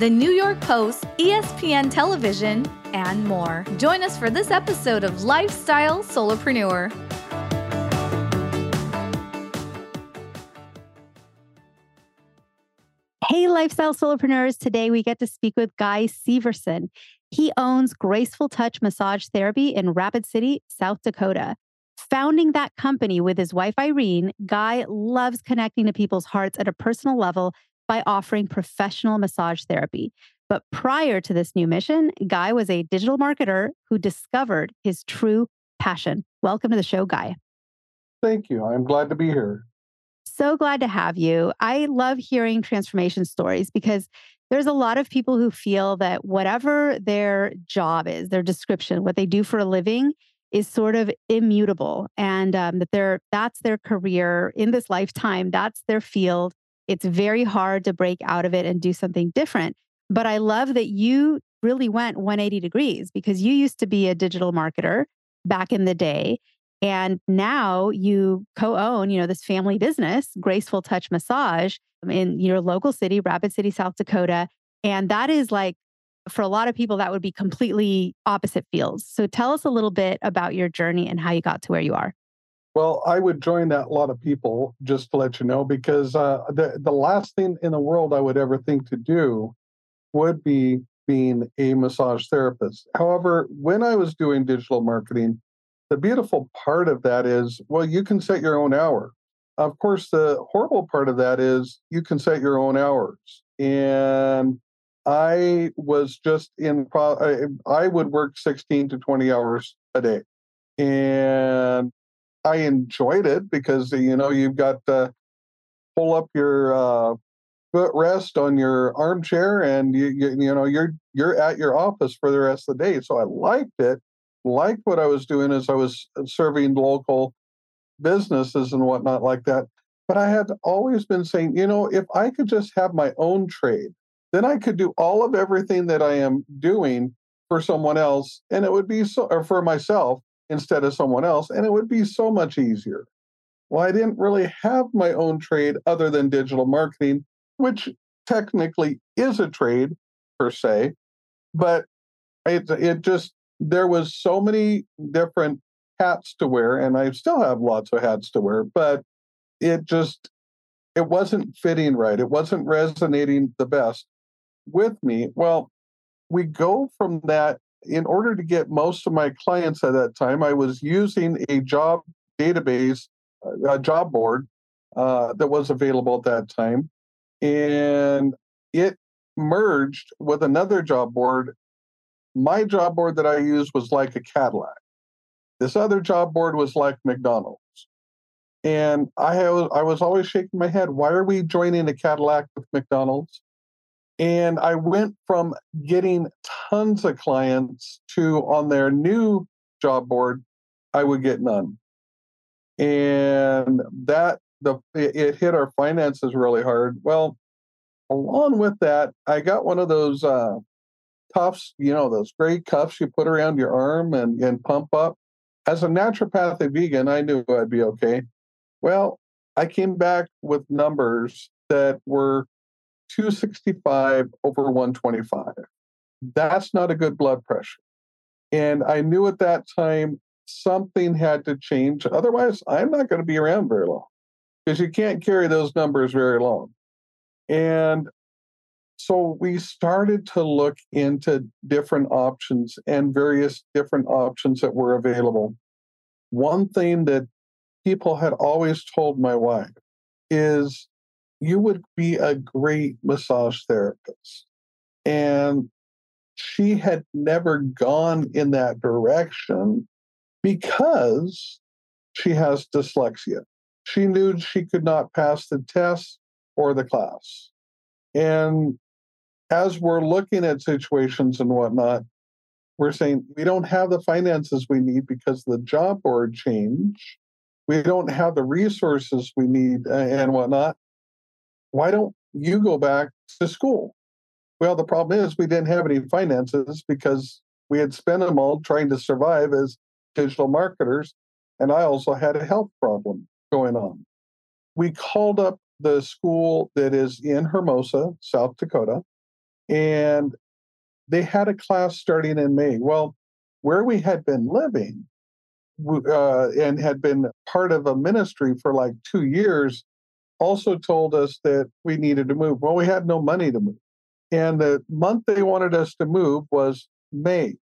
The New York Post, ESPN Television, and more. Join us for this episode of Lifestyle Solopreneur. Hey, lifestyle solopreneurs. Today we get to speak with Guy Siverson. He owns Graceful Touch Massage Therapy in Rapid City, South Dakota. Founding that company with his wife, Irene, Guy loves connecting to people's hearts at a personal level by offering professional massage therapy. But prior to this new mission, Guy was a digital marketer who discovered his true passion. Welcome to the show, Guy. Thank you. I'm glad to be here. So glad to have you. I love hearing transformation stories because there's a lot of people who feel that whatever their job is, their description, what they do for a living, is sort of immutable, and um, that they're that's their career in this lifetime. That's their field. It's very hard to break out of it and do something different. But I love that you really went 180 degrees because you used to be a digital marketer back in the day. And now you co-own, you know, this family business, Graceful Touch Massage um, in your local city, Rapid City, South Dakota. And that is like for a lot of people that would be completely opposite fields. So tell us a little bit about your journey and how you got to where you are. Well, I would join that lot of people just to let you know because uh, the the last thing in the world I would ever think to do would be being a massage therapist. However, when I was doing digital marketing, the beautiful part of that is, well, you can set your own hour. Of course, the horrible part of that is you can set your own hours. And I was just in, I would work 16 to 20 hours a day. And I enjoyed it because, you know, you've got to pull up your uh, footrest on your armchair and you, you, you know you're you're at your office for the rest of the day. So i liked it liked what i was doing as i was uh, serving local businesses and whatnot like that. But i had always been saying you know if i could just have my own trade then i could do all of everything that i am doing for someone else and it would be so or for myself instead of someone else and it would be so much easier well i didn't really have my own trade other than digital marketing which technically is a trade per se, but it, it just, there was so many different hats to wear, and I still have lots of hats to wear, but it just, it wasn't fitting right. It wasn't resonating the best with me. Well, we go from that in order to get most of my clients at that time, I was using a job database, a job board uh, that was available at that time and it merged with another job board. My job board that I used was like a Cadillac. This other job board was like McDonald's. And I I was always shaking my head. Why are we joining a Cadillac with McDonald's? And I went from getting tons of clients to on their new job board, I would get none. And that the it hit our finances really hard. Well, along with that, I got one of those uh, cuffs, you know, those great cuffs you put around your arm and, and pump up. As a naturopathic vegan, I knew I'd be okay. Well, I came back with numbers that were 265 over 125. That's not a good blood pressure. And I knew at that time something had to change. Otherwise, I'm not going to be around very long because you can't carry those numbers very long. And so we started to look into different options and various different options that were available. One thing that people had always told my wife is you would be a great massage therapist. And she had never gone in that direction because she has dyslexia she knew she could not pass the test or the class. And as we're looking at situations and whatnot, we're saying we don't have the finances we need because the job board change. We don't have the resources we need uh, and whatnot. Why don't you go back to school? Well, the problem is we didn't have any finances because we had spent them all trying to survive as digital marketers. And I also had a health problem going on. We called up the school that is in Hermosa, South Dakota, and they had a class starting in May. Well, where we had been living uh, and had been part of a ministry for like two years also told us that we needed to move. Well, we had no money to move. And the month they wanted us to move was May.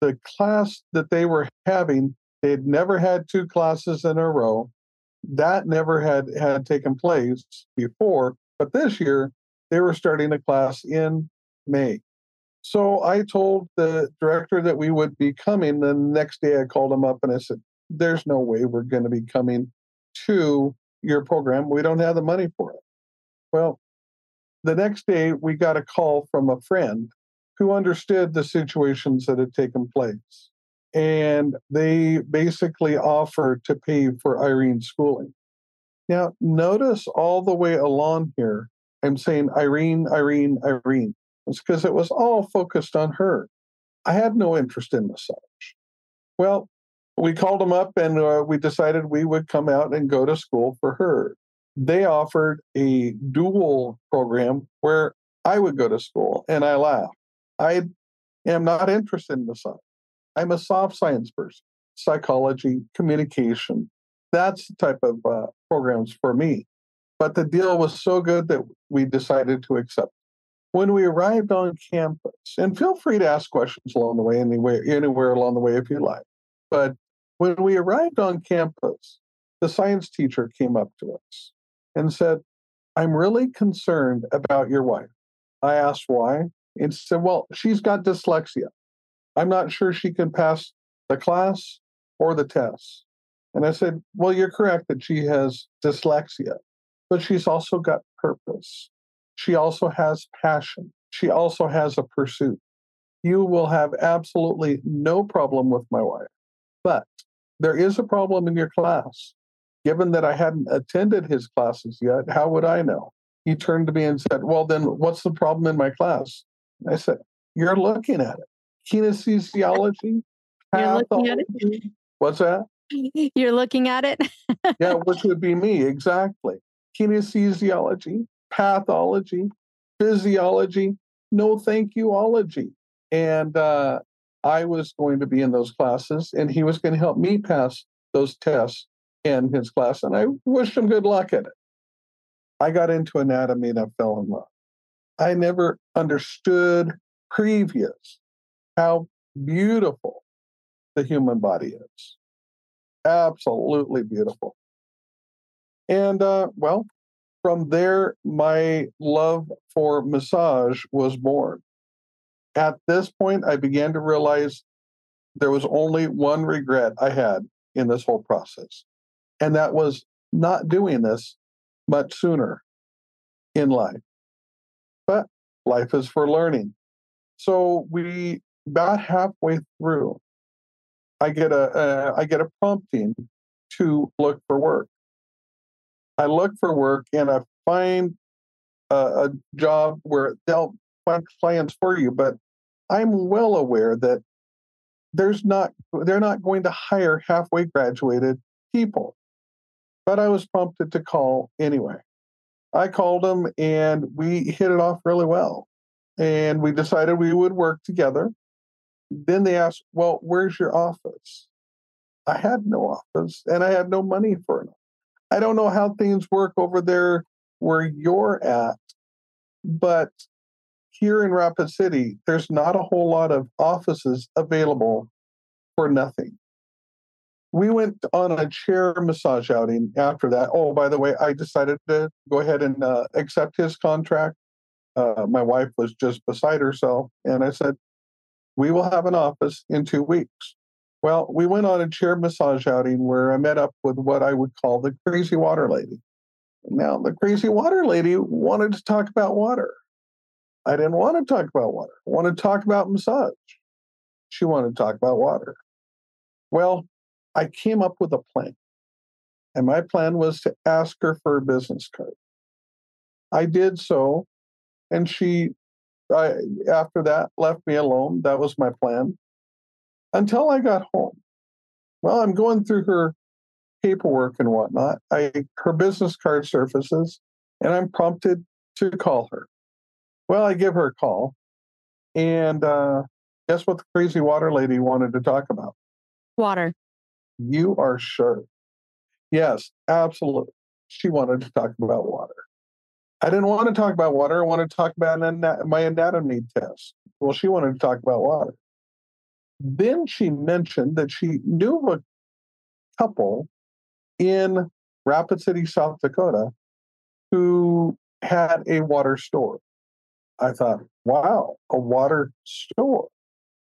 The class that they were having, they had never had two classes in a row. That never had had taken place before. But this year, they were starting a class in May. So I told the director that we would be coming. The next day I called him up and I said, There's no way we're going to be coming to your program. We don't have the money for it. Well, the next day we got a call from a friend who understood the situations that had taken place. And they basically offered to pay for Irene's schooling. Now, notice all the way along here, I'm saying Irene, Irene, Irene. It's because it was all focused on her. I had no interest in massage. Well, we called them up and uh, we decided we would come out and go to school for her. They offered a dual program where I would go to school and I laughed. I am not interested in massage. I'm a soft science person, psychology, communication. That's the type of uh, programs for me. But the deal was so good that we decided to accept when we arrived on campus, and feel free to ask questions along the way, anywhere, anywhere along the way if you like. But when we arrived on campus, the science teacher came up to us and said, I'm really concerned about your wife. I asked why. And said, Well, she's got dyslexia. I'm not sure she can pass the class or the test. And I said, Well, you're correct that she has dyslexia, but she's also got purpose. She also has passion. She also has a pursuit. You will have absolutely no problem with my wife. But there is a problem in your class. Given that I hadn't attended his classes yet, how would I know? He turned to me and said, Well, then what's the problem in my class? I said, You're looking at it. Kinesiology, pathology. What's that? You're looking at it. yeah, which would be me, exactly. Kinesiology, pathology, physiology, no thank youology. And uh, I was going to be in those classes, and he was going to help me pass those tests in his class. And I wished him good luck at it. I got into anatomy and I fell in love. I never understood previous how beautiful the human body is. Absolutely beautiful. And uh, well, from there, my love for massage was born. At this point, I began to realize there was only one regret I had in this whole process, and that was not doing this much sooner in life. But life is for learning. So we about halfway through, I get a uh, I get a prompting to look for work. I look for work and I find a, a job where they'll find clients for you. But I'm well aware that there's not they're not going to hire halfway graduated people. But I was prompted to call anyway. I called them and we hit it off really well. And we decided we would work together. Then they asked, Well, where's your office? I had no office and I had no money for an I don't know how things work over there where you're at, but here in Rapid City, there's not a whole lot of offices available for nothing. We went on a chair massage outing after that. Oh, by the way, I decided to go ahead and uh, accept his contract. Uh, my wife was just beside herself, and I said, We will have an office in two weeks. Well, we went on a chair massage outing where I met up with what I would call the crazy water lady. Now, the crazy water lady wanted to talk about water. I didn't want to talk about water. I wanted to talk about massage. She wanted to talk about water. Well, I came up with a plan. And my plan was to ask her for a business card. I did so, and she, I, after that, left me alone. That was my plan until I got home. Well, I'm going through her paperwork and whatnot. I her business card surfaces, and I'm prompted to call her. Well, I give her a call, and uh, guess what the crazy water lady wanted to talk about? Water. You are sure. Yes, absolutely. She wanted to talk about water. I didn't want to talk about water. I wanted to talk about my anatomy test. Well, she wanted to talk about water. Then she mentioned that she knew of a couple in Rapid City, South Dakota, who had a water store. I thought, wow, a water store,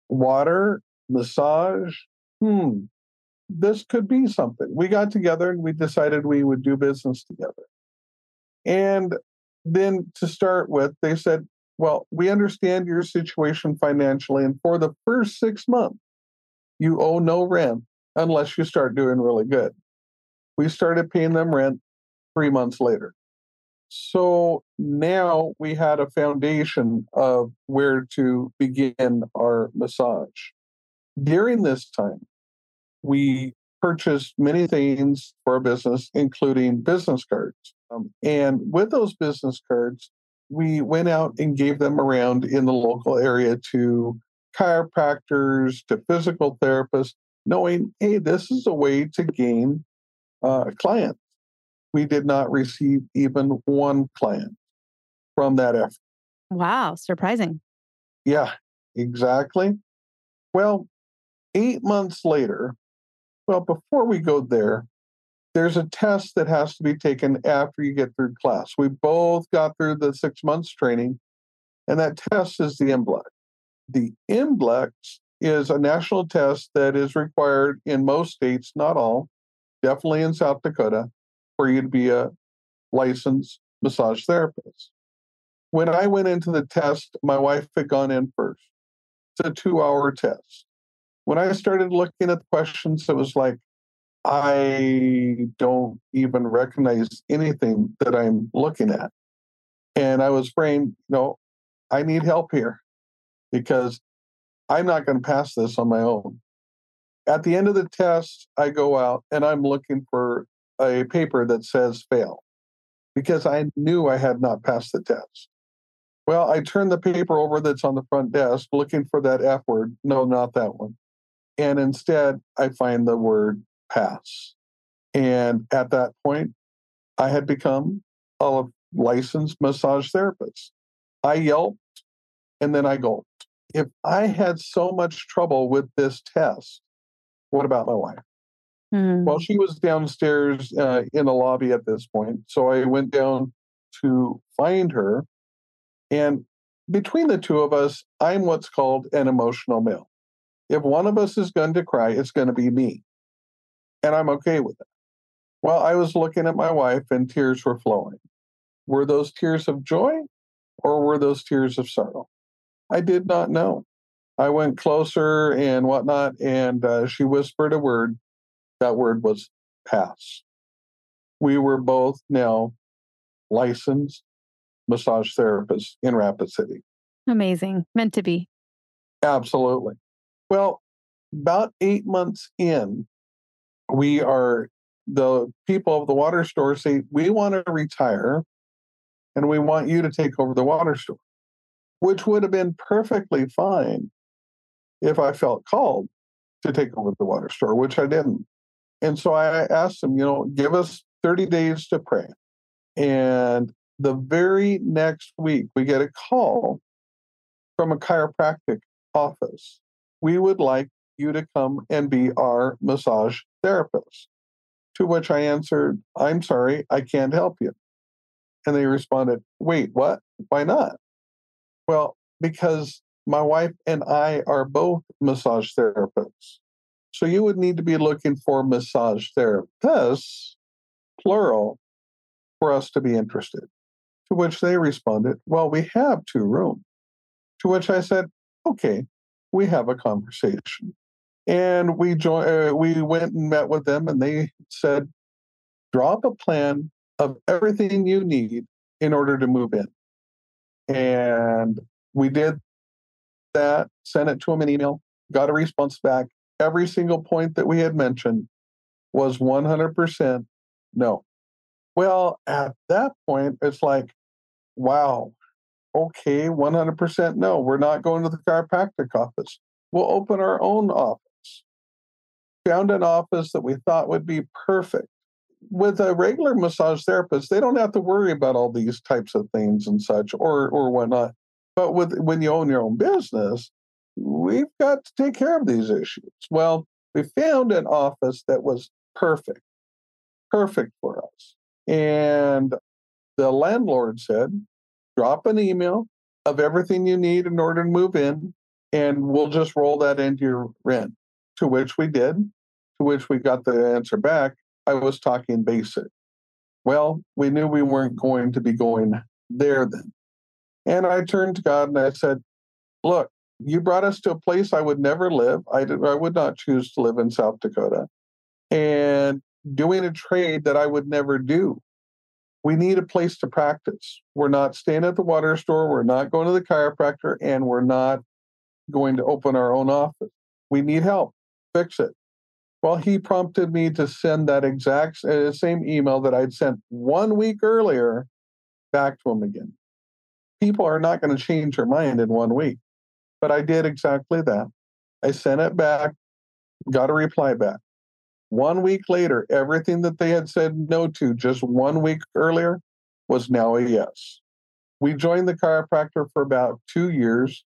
water, massage. Hmm, this could be something. We got together and we decided we would do business together. And then to start with, they said, well, we understand your situation financially, and for the first six months, you owe no rent unless you start doing really good. We started paying them rent three months later. So now we had a foundation of where to begin our massage. During this time, we purchased many things for our business, including business cards. Um, and with those business cards, we went out and gave them around in the local area to chiropractors, to physical therapists, knowing, hey, this is a way to gain uh, clients. We did not receive even one client from that effort. Wow, surprising. Yeah, exactly. Well, eight months later, well, before we go there, there's a test that has to be taken after you get through class. We both got through the six months training, and that test is the MBLEx. The MBLEx is a national test that is required in most states, not all, definitely in South Dakota, for you to be a licensed massage therapist. When I went into the test, my wife had gone in first. It's a two hour test. When I started looking at the questions, it was like, I don't even recognize anything that I'm looking at. And I was praying, you know, I need help here because I'm not going to pass this on my own. At the end of the test, I go out and I'm looking for a paper that says fail because I knew I had not passed the test. Well, I turn the paper over that's on the front desk looking for that F word. No, not that one. And instead, I find the word pass. And at that point, I had become a licensed massage therapist. I yelped and then I gulped. If I had so much trouble with this test, what about my wife? Mm. Well, she was downstairs uh, in the lobby at this point. So I went down to find her. And between the two of us, I'm what's called an emotional male. If one of us is going to cry, it's going to be me. And I'm okay with it. Well, I was looking at my wife and tears were flowing. Were those tears of joy or were those tears of sorrow? I did not know. I went closer and whatnot, and uh, she whispered a word. That word was pass. We were both now licensed massage therapists in Rapid City. Amazing. Meant to be. Absolutely. Well, about eight months in, we are the people of the water store say, We want to retire and we want you to take over the water store which would have been perfectly fine if I felt called to take over the water store, which I didn't. And so I asked them, you know, give us 30 days to pray. And the very next week, we get a call from a chiropractic office. We would like you to come and be our massage therapist. To which I answered, I'm sorry, I can't help you. And they responded, Wait, what? Why not? Well, because my wife and I are both massage therapists. So you would need to be looking for massage therapists, plural, for us to be interested. To which they responded, Well, we have two rooms. To which I said, Okay, we have a conversation. And we joined, uh, we went and met with them, and they said, drop a plan of everything you need in order to move in. And we did that, sent it to them an email, got a response back. Every single point that we had mentioned was 100% no. Well, at that point, it's like, wow, okay, 100% no. We're not going to the chiropractic office. We'll open our own office. Found an office that we thought would be perfect. With a regular massage therapist, they don't have to worry about all these types of things and such or or whatnot. But with when you own your own business, we've got to take care of these issues. Well, we found an office that was perfect, perfect for us. And the landlord said, drop an email of everything you need in order to move in, and we'll just roll that into your rent. To which we did, to which we got the answer back. I was talking basic. Well, we knew we weren't going to be going there then. And I turned to God and I said, Look, you brought us to a place I would never live. I, did, I would not choose to live in South Dakota. And doing a trade that I would never do. We need a place to practice. We're not staying at the water store. We're not going to the chiropractor, and we're not going to open our own office. We need help. Fix it. Well, he prompted me to send that exact uh, same email that I'd sent one week earlier back to him again. People are not going to change their mind in one week. But I did exactly that. I sent it back, got a reply back. One week later, everything that they had said no to just one week earlier was now a yes. We joined the chiropractor for about two years.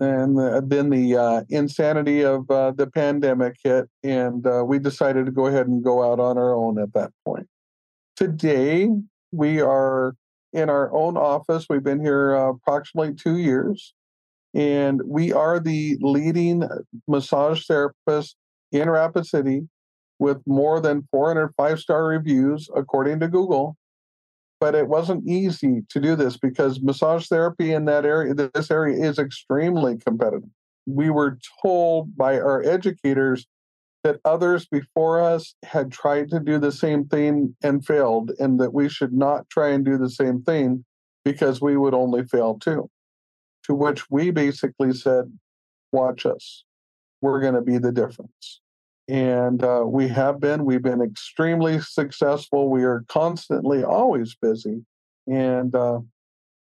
And then the uh, insanity of uh, the pandemic hit, and uh, we decided to go ahead and go out on our own at that point. Today, we are in our own office. We've been here uh, approximately two years, and we are the leading massage therapist in Rapid City with more than 400 five star reviews, according to Google. But it wasn't easy to do this because massage therapy in that area, this area is extremely competitive. We were told by our educators that others before us had tried to do the same thing and failed, and that we should not try and do the same thing because we would only fail too. To which we basically said, Watch us. We're going to be the difference and uh, we have been we've been extremely successful. We are constantly always busy. And uh,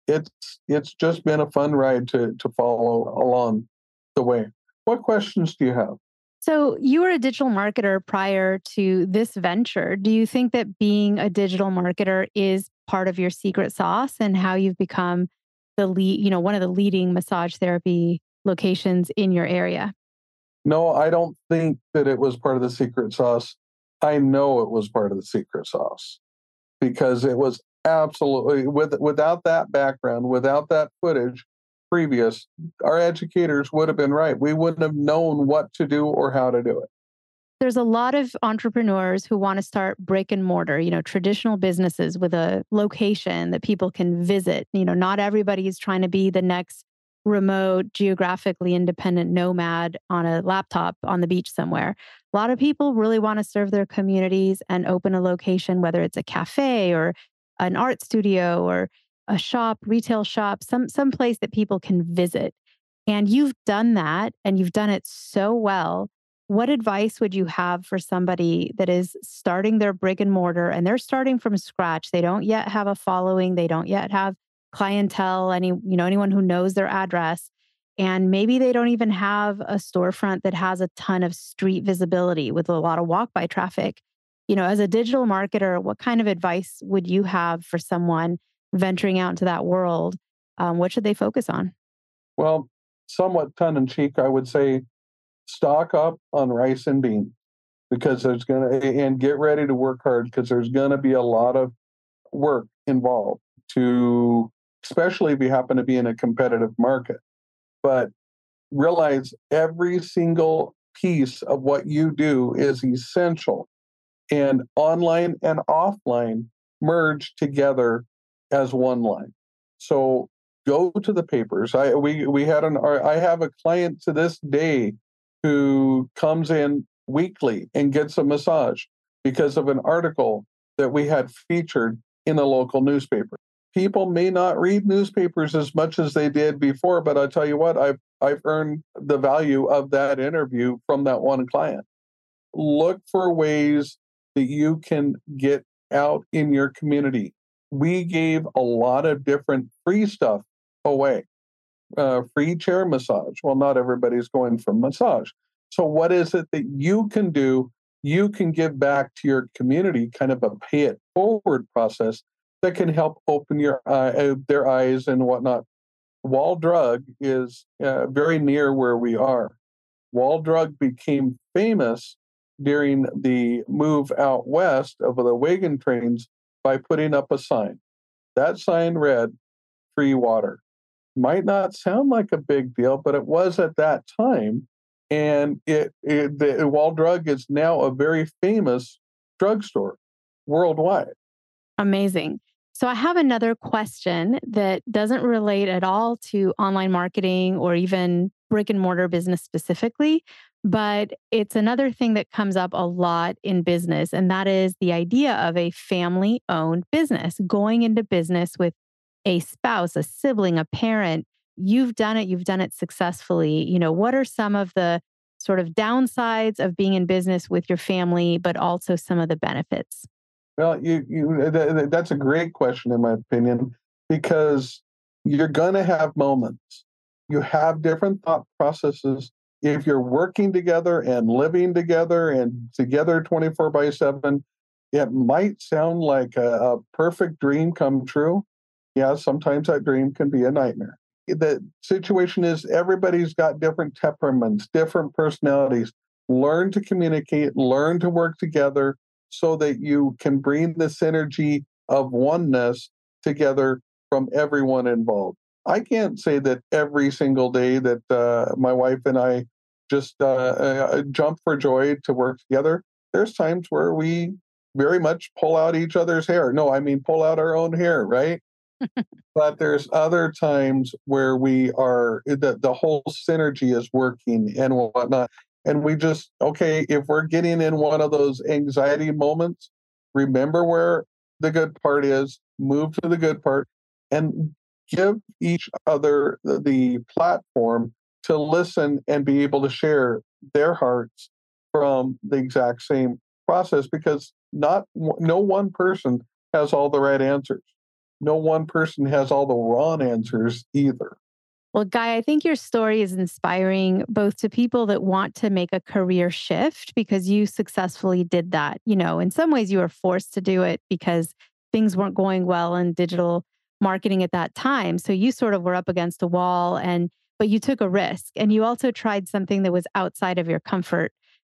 it's it's just been a fun ride to to follow along the way. What questions do you have? So you were a digital marketer prior to this venture. Do you think that being a digital marketer is part of your secret sauce and how you've become the lead you know one of the leading massage therapy locations in your area no, I don't think that it was part of the secret sauce. I know it was part of the secret sauce because it was absolutely with without that background, without that footage previous, our educators would have been right. We wouldn't have known what to do or how to do it. There's a lot of entrepreneurs who want to start brick and mortar, you know, traditional businesses with a location that people can visit. You know, not everybody is trying to be the next remote, geographically independent nomad on a laptop on the beach somewhere. A lot of people really want to serve their communities and open a location, whether it's a cafe or an art studio or a shop, retail shop, some some place that people can visit. And you've done that and you've done it so well. What advice would you have for somebody that is starting their brick and mortar and they're starting from scratch? They don't yet have a following, they don't yet have clientele, any, you know, anyone who knows their address. And maybe they don't even have a storefront that has a ton of street visibility with a lot of walk by traffic. You know, as a digital marketer, what kind of advice would you have for someone venturing out into that world? Um, what should they focus on? Well, somewhat tongue in cheek, I would say stock up on rice and beans because there's going to, and get ready to work hard because there's going to be a lot of work involved to especially if you happen to be in a competitive market. But realize every single piece of what you do is essential. And online and offline merge together as one line. So go to the papers. I we we had an I have a client to this day who comes in weekly and gets a massage because of an article that we had featured in a local newspaper. People may not read newspapers as much as they did before, but I tell you what, I've I've earned the value of that interview from that one client. Look for ways that you can get out in your community. We gave a lot of different free stuff away. Uh, free chair massage. Well, not everybody's going for massage. So, what is it that you can do? You can give back to your community, kind of a pay it forward process that can help open your uh, their eyes and whatnot. Wall Drug is uh, very near where we are. Wall Drug became famous during the move out west of the wagon trains by putting up a sign. That sign read, Free Water. Might not sound like a big deal, but it was at that time. And it, it the Wall Drug is now a very famous drugstore worldwide. Amazing. So I have another question that doesn't relate at all to online marketing or even brick and mortar business specifically, but it's another thing that comes up a lot in business. And that is the idea of a family owned business, going into business with a spouse, a sibling, a parent. You've done it, you've done it successfully. You know, what are some of the sort of downsides of being in business with your family, but also some of the benefits? Well, you, you uh, that's a great question, in my opinion, because you're going to have moments. You have different thought processes. If you're working together and living together and together 24 by 7 it might sound like a, a, perfect dream come true. Yeah sometimes that dream can be a nightmare. The situation is everybody's got different temperaments different personalities. Learn to communicate learn to work together so that you can bring the synergy of oneness together from everyone involved I can't say that every single day that uh, my wife and I just uh, uh, jump for joy to work together. There's times where we very much pull out each other's hair. No, I mean pull out our own hair, right? but there's other times where we are the, the whole synergy is working and whatnot. And we just, okay, if we're getting in one of those anxiety moments, remember where the good part is, move to the good part, and give each other the, platform to listen and be able to share their hearts from the exact same process because not no one person has all the right answers. No one person has all the wrong answers either well guy i think your story is inspiring both to people that want to make a career shift because you successfully did that you know in some ways you were forced to do it because things weren't going well in digital marketing at that time. So you sort of were up against a wall and but you took a risk and you also tried something that was outside of your comfort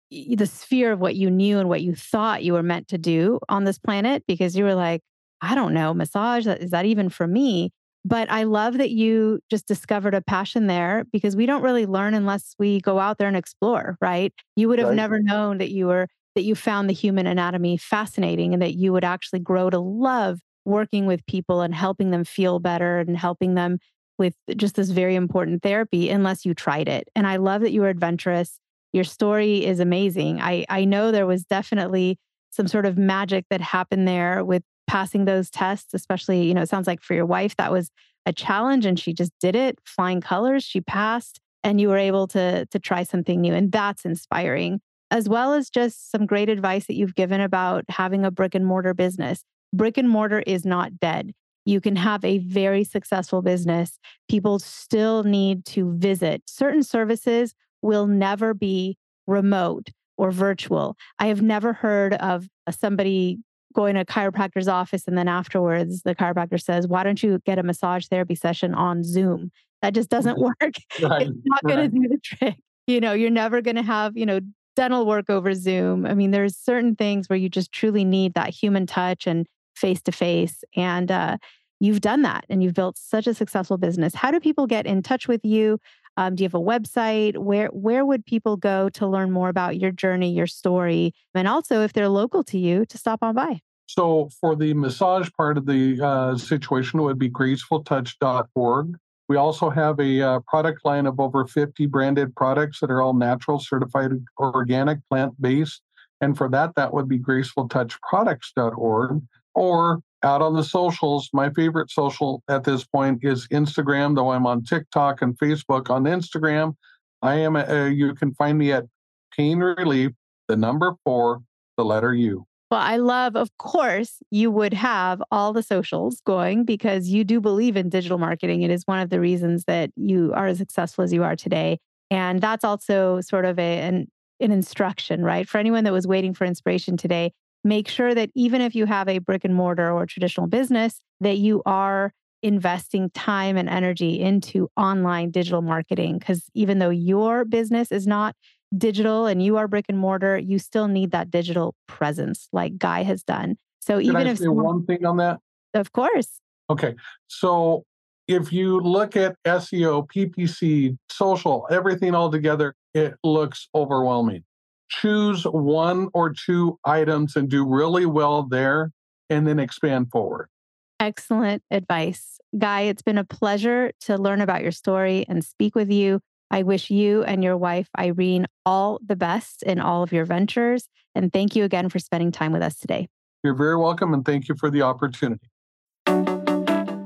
the sphere of what you knew and what you thought you were meant to do on this planet because you were like I don't know massage is that even for me but I love that you just discovered a passion there because we don't really learn unless we go out there and explore, right? You would have right. never known that you were that you found the human anatomy fascinating and that you would actually grow to love working with people and helping them feel better and helping them with just this very important therapy unless you tried it. And I love that you were adventurous. Your story is amazing. I, I know there was definitely some sort of magic that happened there with passing those tests, especially, you know, it sounds like for your wife, that was a challenge and she just did it, flying colors, she passed, and you were able to to try something new. And that's inspiring, as well as just some great advice that you've given about having a brick and mortar business brick and mortar is not dead. You can have a very successful business. People still need to visit. Certain services will never be remote or virtual. I have never heard of somebody going to a chiropractor's office and then afterwards the chiropractor says, Why don't you get a massage therapy session on Zoom? That just doesn't work. Right, it's not going to do the trick. You know, you're never going to have, you know, dental work over Zoom. I mean, there's certain things where you just truly need that human touch and face to face. And uh, you've done that and you've built such a successful business. How do people get in touch with you? Um, do you have a website? Where where would people go to learn more about your journey, your story, and also if they're local to you, to stop on by? So for the massage part of the uh, situation, it would be gracefultouch.org. We also have a uh, product line of over 50 branded products that are all natural, certified organic, plant based. And for that, that would be gracefultouchproducts.org. Or out on the socials, my favorite social at this point is Instagram, though I'm on TikTok and Facebook. On Instagram, I am, a, you can find me at Pain Relief, the number four, the letter U. Well, I love, of course, you would have all the socials going because you do believe in digital marketing. It is one of the reasons that you are as successful as you are today. And that's also sort of a, an, an instruction, right? For anyone that was waiting for inspiration today, make sure that even if you have a brick and mortar or traditional business, that you are investing time and energy into online digital marketing. Because even though your business is not digital and you are brick and mortar, you still need that digital presence like Guy has done. So Can even I if say someone, one thing on that? of course, Okay. So if you look at SEO, PPC, social, everything all together, it looks overwhelming. Choose one or two items and do really well there and then expand forward. excellent advice. Guy, it's been a pleasure to learn about your story and speak with you. I wish you and your wife, Irene, all the best in all of your ventures. And thank you again for spending time with us today. You're very welcome and thank you for the opportunity.